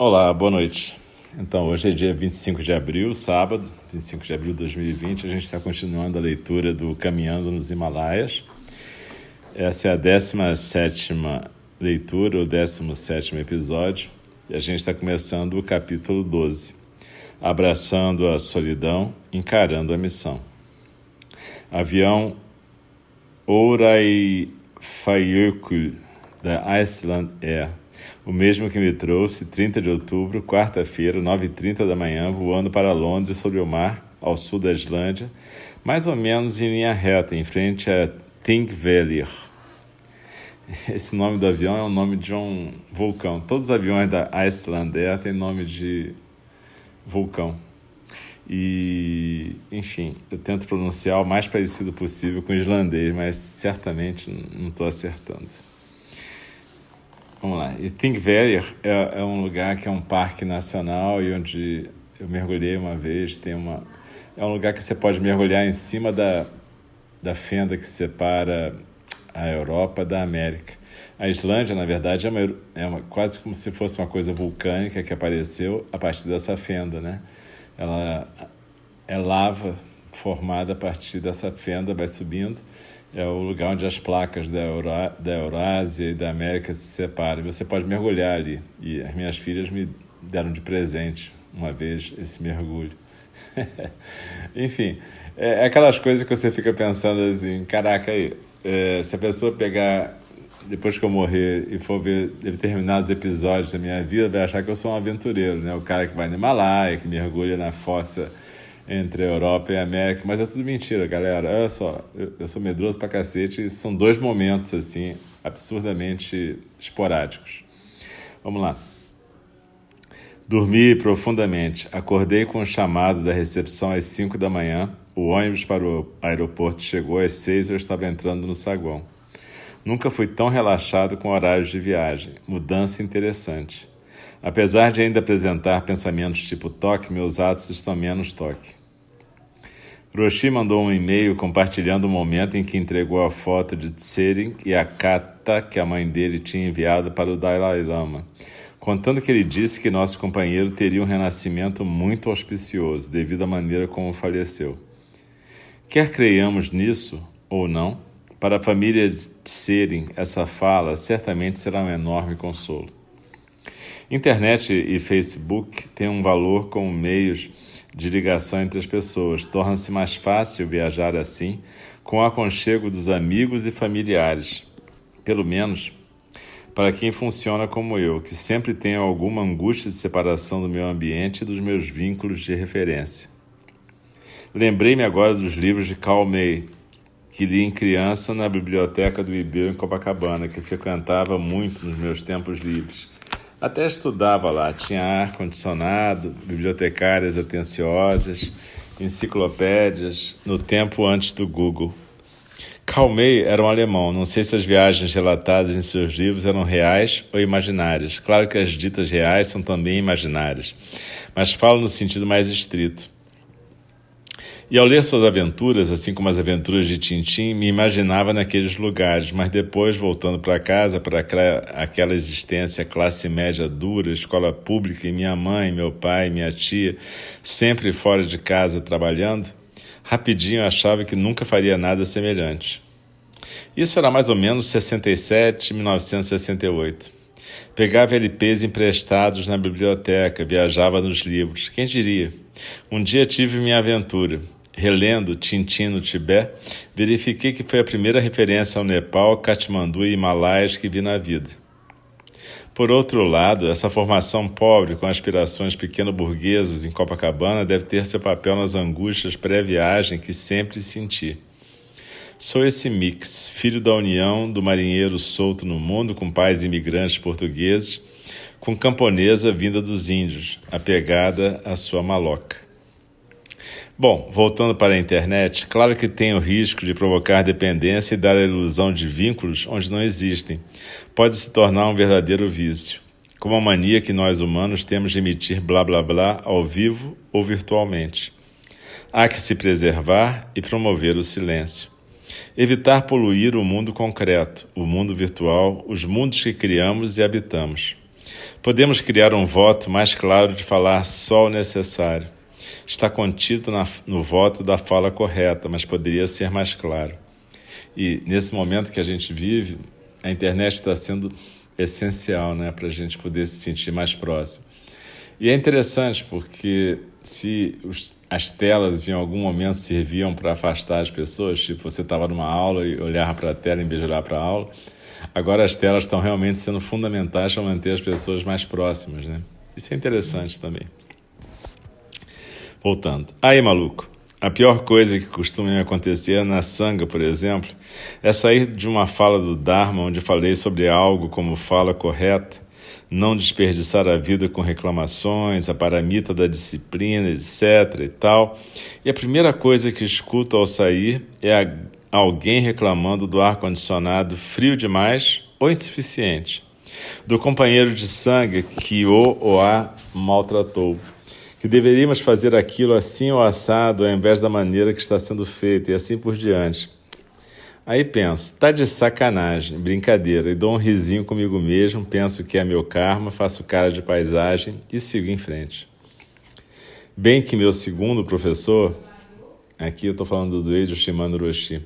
Olá, boa noite. Então, hoje é dia 25 de abril, sábado, 25 de abril de 2020. A gente está continuando a leitura do Caminhando nos Himalaias. Essa é a 17 leitura, o 17 episódio, e a gente está começando o capítulo 12, Abraçando a Solidão, Encarando a Missão. Avião Fayökul, da Iceland Air o mesmo que me trouxe 30 de outubro, quarta-feira, 9h30 da manhã, voando para Londres sobre o mar, ao sul da Islândia, mais ou menos em linha reta, em frente a Thingvellir. Esse nome do avião é o nome de um vulcão. Todos os aviões da Icelandair têm nome de vulcão. E, enfim, eu tento pronunciar o mais parecido possível com o islandês, mas certamente não estou acertando. Vamos lá. E Thingvellir é, é, um lugar que é um parque nacional e onde eu mergulhei uma vez. Tem uma, é um lugar que você pode mergulhar em cima da, da fenda que separa a Europa da América. A Islândia, na verdade, é, uma, é uma, quase como se fosse uma coisa vulcânica que apareceu a partir dessa fenda, né? Ela é lava formada a partir dessa fenda, vai subindo é o lugar onde as placas da, Eurá da Eurásia e da América se separam. Você pode mergulhar ali. E as minhas filhas me deram de presente uma vez esse mergulho. Enfim, é, é aquelas coisas que você fica pensando assim: caraca, é, se a pessoa pegar, depois que eu morrer, e for ver determinados episódios da minha vida, vai achar que eu sou um aventureiro, né? O cara que vai no Himalaia, que mergulha na fossa entre a Europa e a América, mas é tudo mentira, galera. Olha só, eu, eu sou medroso pra cacete e são dois momentos, assim, absurdamente esporádicos. Vamos lá. Dormi profundamente. Acordei com o chamado da recepção às 5 da manhã. O ônibus para o aeroporto chegou às 6 e eu estava entrando no saguão. Nunca fui tão relaxado com horários de viagem. Mudança interessante. Apesar de ainda apresentar pensamentos tipo toque, meus atos estão menos toque. Roshi mandou um e-mail compartilhando o momento em que entregou a foto de Tsering e a carta que a mãe dele tinha enviado para o Dalai Lama, contando que ele disse que nosso companheiro teria um renascimento muito auspicioso devido à maneira como faleceu. Quer creiamos nisso ou não, para a família de Tsering, essa fala certamente será um enorme consolo. Internet e Facebook têm um valor como meios de ligação entre as pessoas. Torna-se mais fácil viajar assim, com o aconchego dos amigos e familiares. Pelo menos para quem funciona como eu, que sempre tenho alguma angústia de separação do meu ambiente e dos meus vínculos de referência. Lembrei-me agora dos livros de Karl May, que li em criança na biblioteca do Ibeu em Copacabana, que frequentava muito nos meus tempos livres. Até estudava lá, tinha ar-condicionado, bibliotecárias atenciosas, enciclopédias, no tempo antes do Google. Calmei era um alemão, não sei se as viagens relatadas em seus livros eram reais ou imaginárias. Claro que as ditas reais são também imaginárias, mas falo no sentido mais estrito. E ao ler suas aventuras, assim como as aventuras de Tintim, me imaginava naqueles lugares, mas depois, voltando para casa, para aquela existência classe média dura, escola pública e minha mãe, meu pai, minha tia, sempre fora de casa trabalhando, rapidinho achava que nunca faria nada semelhante. Isso era mais ou menos 67, 1968. Pegava LPs emprestados na biblioteca, viajava nos livros. Quem diria? Um dia tive minha aventura relendo Tintin no Tibete, verifiquei que foi a primeira referência ao Nepal, Katmandu e Himalaias que vi na vida. Por outro lado, essa formação pobre com aspirações pequeno-burguesas em Copacabana deve ter seu papel nas angústias pré-viagem que sempre senti. Sou esse mix, filho da união do marinheiro solto no mundo com pais imigrantes portugueses, com camponesa vinda dos índios, apegada à sua maloca. Bom, voltando para a internet, claro que tem o risco de provocar dependência e dar a ilusão de vínculos onde não existem. Pode se tornar um verdadeiro vício, como a mania que nós humanos temos de emitir blá blá blá ao vivo ou virtualmente. Há que se preservar e promover o silêncio. Evitar poluir o mundo concreto, o mundo virtual, os mundos que criamos e habitamos. Podemos criar um voto mais claro de falar só o necessário. Está contido na, no voto da fala correta, mas poderia ser mais claro. E nesse momento que a gente vive, a internet está sendo essencial né, para a gente poder se sentir mais próximo. E é interessante porque se os, as telas em algum momento serviam para afastar as pessoas, tipo você estava numa aula e olhava para a tela em vez de olhar para a aula, agora as telas estão realmente sendo fundamentais para manter as pessoas mais próximas. Né? Isso é interessante também. Voltando. Aí, maluco. A pior coisa que costuma acontecer na sanga, por exemplo, é sair de uma fala do Dharma onde falei sobre algo como fala correta, não desperdiçar a vida com reclamações, a paramita da disciplina, etc. e tal. E a primeira coisa que escuto ao sair é alguém reclamando do ar-condicionado frio demais ou insuficiente, do companheiro de sangue que o ou a maltratou que deveríamos fazer aquilo assim ou assado ao invés da maneira que está sendo feito e assim por diante. Aí penso, tá de sacanagem, brincadeira, e dou um risinho comigo mesmo, penso que é meu karma, faço cara de paisagem e sigo em frente. Bem que meu segundo professor, aqui eu estou falando do Eijo Shimano Roshi,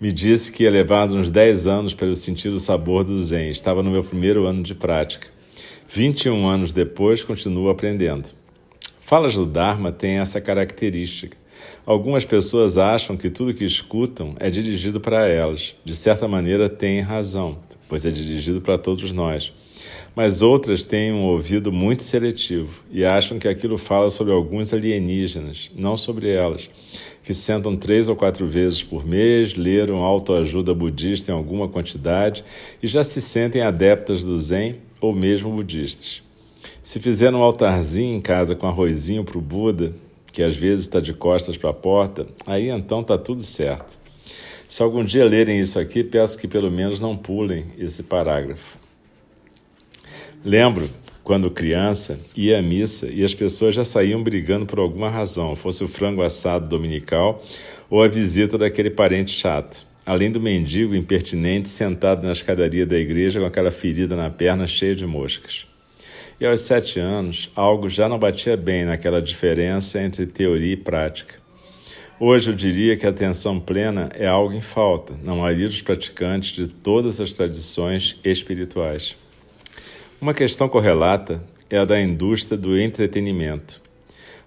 me disse que ia levar uns 10 anos para eu sentir o sabor do Zen. Estava no meu primeiro ano de prática. 21 anos depois, continuo aprendendo. Falas do Dharma têm essa característica. Algumas pessoas acham que tudo que escutam é dirigido para elas. De certa maneira, têm razão, pois é dirigido para todos nós. Mas outras têm um ouvido muito seletivo e acham que aquilo fala sobre alguns alienígenas, não sobre elas, que sentam três ou quatro vezes por mês, leram autoajuda budista em alguma quantidade e já se sentem adeptas do Zen ou mesmo budistas. Se fizer um altarzinho em casa com arrozinho para o Buda, que às vezes está de costas para a porta, aí então está tudo certo. Se algum dia lerem isso aqui, peço que pelo menos não pulem esse parágrafo. Lembro, quando criança, ia à missa e as pessoas já saíam brigando por alguma razão, fosse o frango assado dominical ou a visita daquele parente chato. Além do mendigo impertinente sentado na escadaria da igreja com aquela ferida na perna cheia de moscas. E aos sete anos, algo já não batia bem naquela diferença entre teoria e prática. Hoje eu diria que a atenção plena é algo em falta na maioria dos praticantes de todas as tradições espirituais. Uma questão correlata é a da indústria do entretenimento.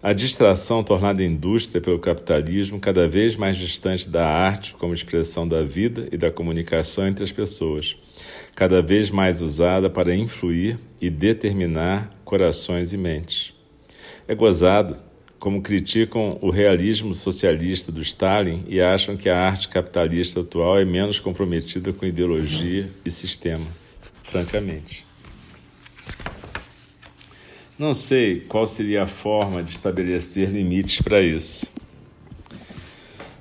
A distração tornada indústria pelo capitalismo cada vez mais distante da arte como expressão da vida e da comunicação entre as pessoas cada vez mais usada para influir e determinar corações e mentes. É gozado como criticam o realismo socialista do Stalin e acham que a arte capitalista atual é menos comprometida com ideologia e sistema. Francamente. Não sei qual seria a forma de estabelecer limites para isso.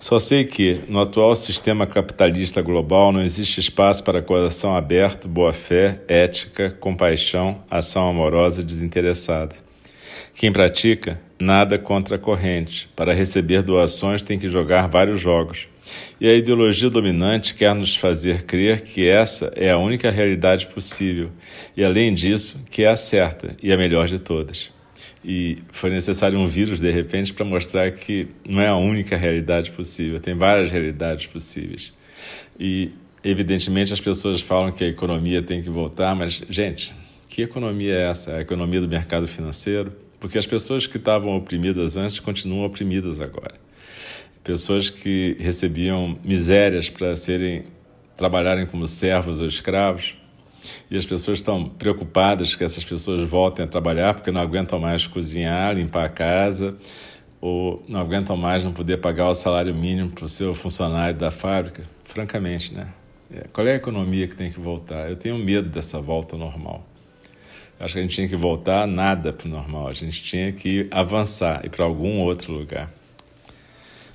Só sei que, no atual sistema capitalista global, não existe espaço para coração aberto, boa-fé, ética, compaixão, ação amorosa desinteressada. Quem pratica, nada contra a corrente. Para receber doações, tem que jogar vários jogos. E a ideologia dominante quer nos fazer crer que essa é a única realidade possível, e além disso, que é a certa e a melhor de todas e foi necessário um vírus de repente para mostrar que não é a única realidade possível, tem várias realidades possíveis. E evidentemente as pessoas falam que a economia tem que voltar, mas gente, que economia é essa? A economia do mercado financeiro? Porque as pessoas que estavam oprimidas antes continuam oprimidas agora. Pessoas que recebiam misérias para serem trabalharem como servos ou escravos e as pessoas estão preocupadas que essas pessoas voltem a trabalhar porque não aguentam mais cozinhar, limpar a casa, ou não aguentam mais não poder pagar o salário mínimo para o seu funcionário da fábrica. Francamente, né? É, qual é a economia que tem que voltar? Eu tenho medo dessa volta normal. Acho que a gente tinha que voltar nada para o normal, a gente tinha que avançar e para algum outro lugar.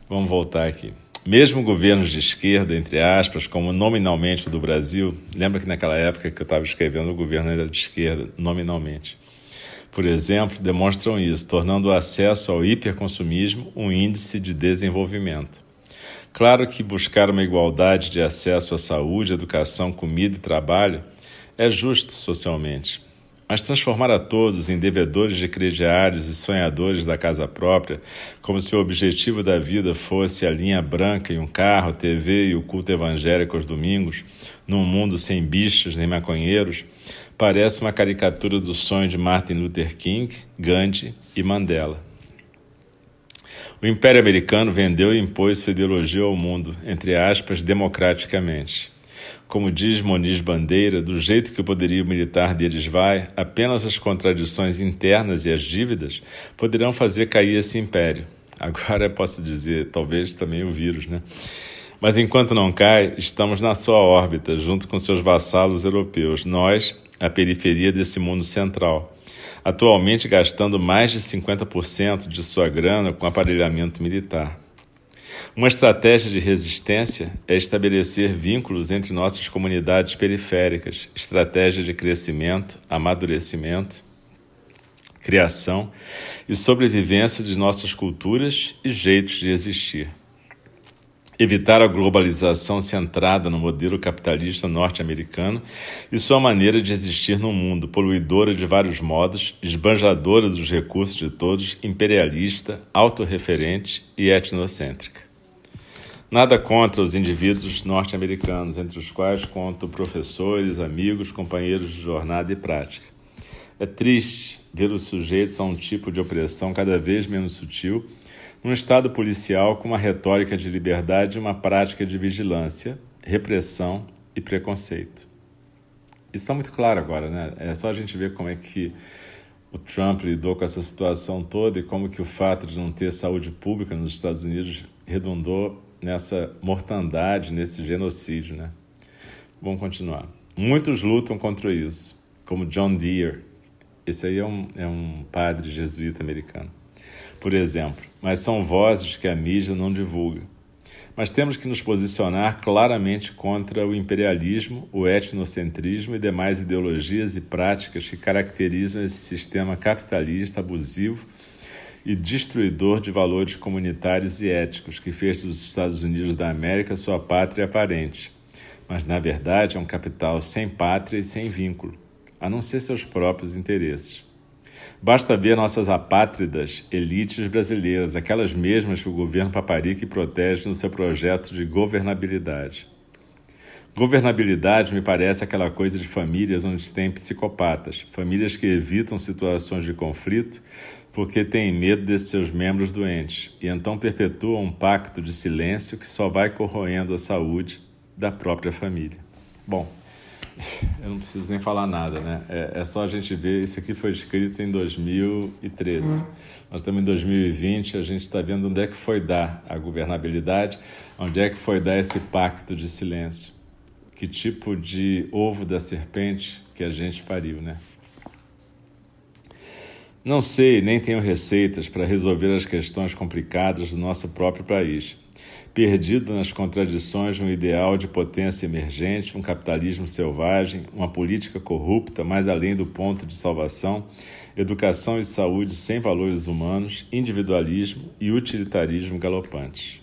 Vamos voltar aqui. Mesmo governos de esquerda, entre aspas, como nominalmente o do Brasil, lembra que naquela época que eu estava escrevendo o governo era de esquerda, nominalmente. Por exemplo, demonstram isso, tornando o acesso ao hiperconsumismo um índice de desenvolvimento. Claro que buscar uma igualdade de acesso à saúde, educação, comida e trabalho é justo socialmente. Mas transformar a todos em devedores de crediários e sonhadores da casa própria, como se o objetivo da vida fosse a linha branca e um carro, TV e o culto evangélico aos domingos, num mundo sem bichos nem maconheiros, parece uma caricatura do sonho de Martin Luther King, Gandhi e Mandela. O Império Americano vendeu e impôs sua ideologia ao mundo, entre aspas, democraticamente. Como diz Moniz Bandeira, do jeito que o poderio militar deles vai, apenas as contradições internas e as dívidas poderão fazer cair esse império. Agora posso dizer, talvez também o vírus, né? Mas enquanto não cai, estamos na sua órbita, junto com seus vassalos europeus, nós, a periferia desse mundo central, atualmente gastando mais de 50% de sua grana com aparelhamento militar. Uma estratégia de resistência é estabelecer vínculos entre nossas comunidades periféricas, estratégia de crescimento, amadurecimento, criação e sobrevivência de nossas culturas e jeitos de existir. Evitar a globalização centrada no modelo capitalista norte-americano e sua maneira de existir no mundo, poluidora de vários modos, esbanjadora dos recursos de todos, imperialista, autorreferente e etnocêntrica. Nada contra os indivíduos norte-americanos, entre os quais conto professores, amigos, companheiros de jornada e prática. É triste ver os sujeitos a um tipo de opressão cada vez menos sutil, num Estado policial com uma retórica de liberdade e uma prática de vigilância, repressão e preconceito. Isso está muito claro agora, né? É só a gente ver como é que o Trump lidou com essa situação toda e como que o fato de não ter saúde pública nos Estados Unidos redundou nessa mortandade, nesse genocídio, né? Vamos continuar. Muitos lutam contra isso, como John Deere. Esse aí é um, é um padre jesuíta americano, por exemplo. Mas são vozes que a mídia não divulga. Mas temos que nos posicionar claramente contra o imperialismo, o etnocentrismo e demais ideologias e práticas que caracterizam esse sistema capitalista abusivo e destruidor de valores comunitários e éticos que fez dos Estados Unidos da América sua pátria aparente, mas na verdade é um capital sem pátria e sem vínculo, a não ser seus próprios interesses. Basta ver nossas apátridas elites brasileiras, aquelas mesmas que o governo Paparique protege no seu projeto de governabilidade. Governabilidade me parece aquela coisa de famílias onde tem psicopatas, famílias que evitam situações de conflito porque têm medo desses seus membros doentes e então perpetuam um pacto de silêncio que só vai corroendo a saúde da própria família. Bom, eu não preciso nem falar nada, né? É, é só a gente ver. Isso aqui foi escrito em 2013. Uhum. Nós estamos em 2020, a gente está vendo onde é que foi dar a governabilidade, onde é que foi dar esse pacto de silêncio. Que tipo de ovo da serpente que a gente pariu, né? Não sei, nem tenho receitas para resolver as questões complicadas do nosso próprio país. Perdido nas contradições de um ideal de potência emergente, um capitalismo selvagem, uma política corrupta, mais além do ponto de salvação, educação e saúde sem valores humanos, individualismo e utilitarismo galopantes.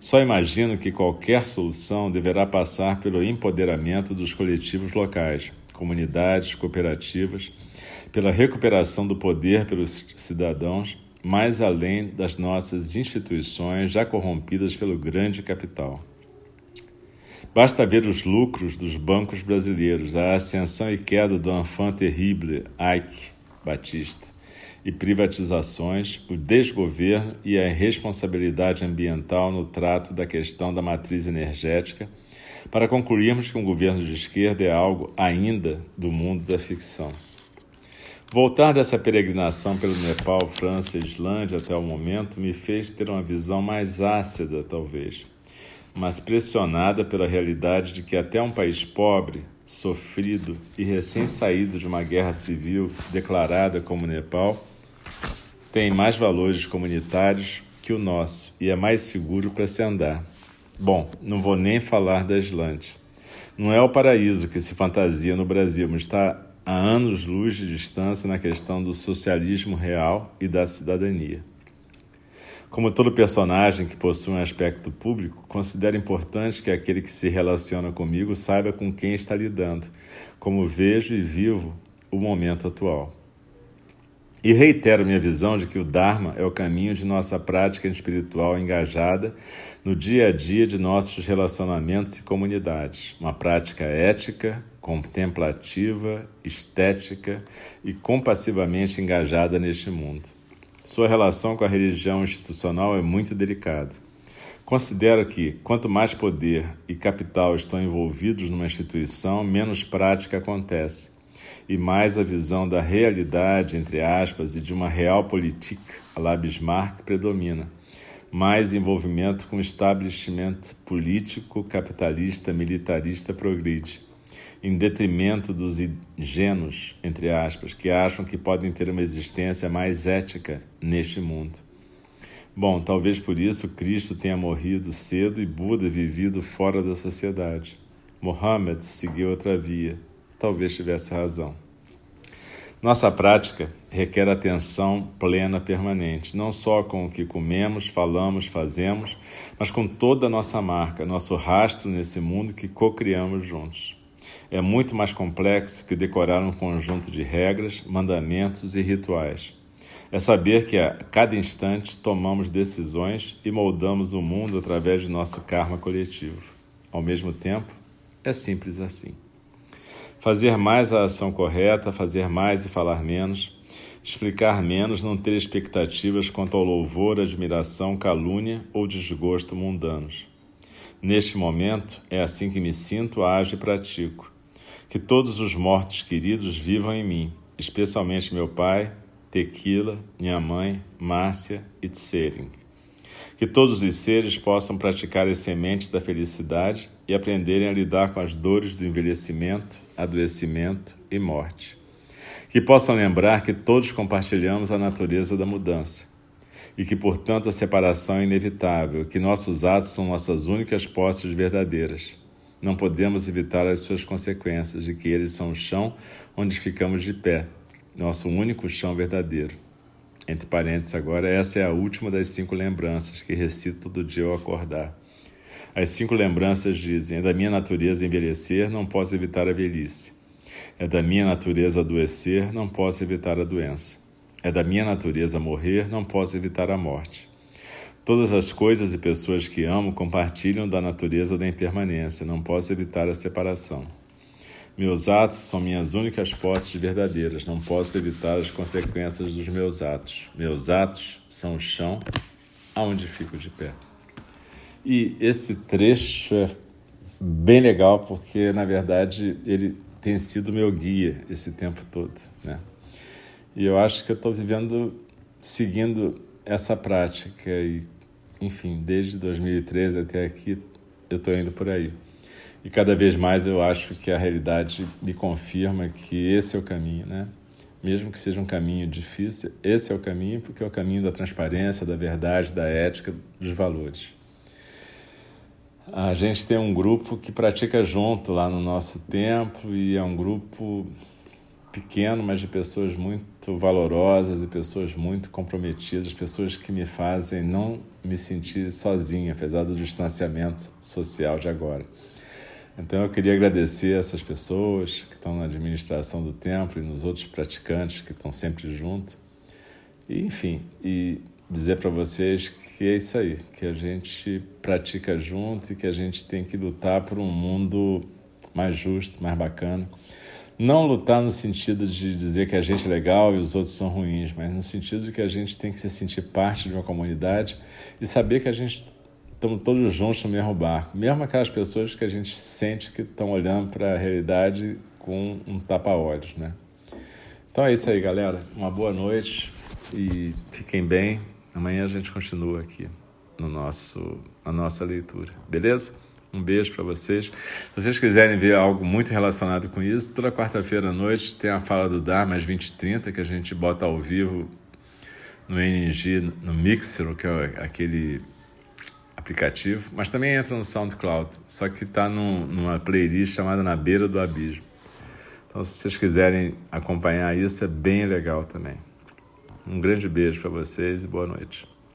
Só imagino que qualquer solução deverá passar pelo empoderamento dos coletivos locais, comunidades, cooperativas pela recuperação do poder pelos cidadãos, mais além das nossas instituições já corrompidas pelo grande capital. Basta ver os lucros dos bancos brasileiros, a ascensão e queda do enfant terrible Ike Batista, e privatizações, o desgoverno e a irresponsabilidade ambiental no trato da questão da matriz energética, para concluirmos que um governo de esquerda é algo ainda do mundo da ficção. Voltar dessa peregrinação pelo Nepal, França e Islândia até o momento me fez ter uma visão mais ácida, talvez, mas pressionada pela realidade de que até um país pobre, sofrido e recém-saído de uma guerra civil declarada como Nepal tem mais valores comunitários que o nosso e é mais seguro para se andar. Bom, não vou nem falar da Islândia. Não é o paraíso que se fantasia no Brasil, mas está a anos-luz de distância na questão do socialismo real e da cidadania. Como todo personagem que possui um aspecto público, considero importante que aquele que se relaciona comigo saiba com quem está lidando, como vejo e vivo o momento atual. E reitero minha visão de que o Dharma é o caminho de nossa prática espiritual engajada no dia a dia de nossos relacionamentos e comunidades. Uma prática ética, contemplativa, estética e compassivamente engajada neste mundo. Sua relação com a religião institucional é muito delicada. Considero que, quanto mais poder e capital estão envolvidos numa instituição, menos prática acontece e mais a visão da realidade, entre aspas, e de uma real política, a la Bismarck, predomina. Mais envolvimento com o estabelecimento político, capitalista, militarista progride, em detrimento dos ingênuos, entre aspas, que acham que podem ter uma existência mais ética neste mundo. Bom, talvez por isso Cristo tenha morrido cedo e Buda vivido fora da sociedade. Mohammed seguiu outra via, talvez tivesse razão. Nossa prática requer atenção plena permanente, não só com o que comemos, falamos, fazemos, mas com toda a nossa marca, nosso rastro nesse mundo que co-criamos juntos. É muito mais complexo que decorar um conjunto de regras, mandamentos e rituais. É saber que a cada instante tomamos decisões e moldamos o mundo através de nosso karma coletivo. Ao mesmo tempo, é simples assim. Fazer mais a ação correta, fazer mais e falar menos, explicar menos, não ter expectativas quanto ao louvor, admiração, calúnia ou desgosto mundanos. Neste momento, é assim que me sinto, ajo e pratico. Que todos os mortos queridos vivam em mim, especialmente meu pai, Tequila, minha mãe, Márcia e Tsering. Que todos os seres possam praticar as sementes da felicidade e aprenderem a lidar com as dores do envelhecimento, adoecimento e morte. Que possam lembrar que todos compartilhamos a natureza da mudança e que, portanto, a separação é inevitável, que nossos atos são nossas únicas posses verdadeiras. Não podemos evitar as suas consequências e que eles são o chão onde ficamos de pé, nosso único chão verdadeiro. Entre parênteses, agora, essa é a última das cinco lembranças que recito todo dia ao acordar. As cinco lembranças dizem: é da minha natureza envelhecer, não posso evitar a velhice. É da minha natureza adoecer, não posso evitar a doença. É da minha natureza morrer, não posso evitar a morte. Todas as coisas e pessoas que amo compartilham da natureza da impermanência, não posso evitar a separação. Meus atos são minhas únicas posses verdadeiras, não posso evitar as consequências dos meus atos. Meus atos são o chão aonde fico de pé. E esse trecho é bem legal porque, na verdade, ele tem sido meu guia esse tempo todo, né? E eu acho que eu estou vivendo, seguindo essa prática e, enfim, desde 2013 até aqui eu estou indo por aí. E cada vez mais eu acho que a realidade me confirma que esse é o caminho, né? Mesmo que seja um caminho difícil, esse é o caminho porque é o caminho da transparência, da verdade, da ética, dos valores. A gente tem um grupo que pratica junto lá no nosso templo e é um grupo pequeno, mas de pessoas muito valorosas e pessoas muito comprometidas, pessoas que me fazem não me sentir sozinho, apesar do distanciamento social de agora. Então eu queria agradecer essas pessoas que estão na administração do templo e nos outros praticantes que estão sempre juntos. E, enfim, e dizer para vocês que é isso aí, que a gente pratica junto e que a gente tem que lutar por um mundo mais justo, mais bacana. Não lutar no sentido de dizer que a gente é legal e os outros são ruins, mas no sentido de que a gente tem que se sentir parte de uma comunidade e saber que a gente estamos todos juntos no mesmo barco, mesmo aquelas pessoas que a gente sente que estão olhando para a realidade com um tapa-olhos, né? Então é isso aí, galera. Uma boa noite e fiquem bem. Amanhã a gente continua aqui no nosso, na nossa leitura, beleza? Um beijo para vocês. Se vocês quiserem ver algo muito relacionado com isso, toda quarta-feira à noite tem a fala do Dharma às 20h30, que a gente bota ao vivo no NG, no Mixer, que é aquele aplicativo, mas também entra no SoundCloud, só que está numa playlist chamada Na Beira do Abismo. Então, se vocês quiserem acompanhar isso, é bem legal também. Um grande beijo para vocês e boa noite.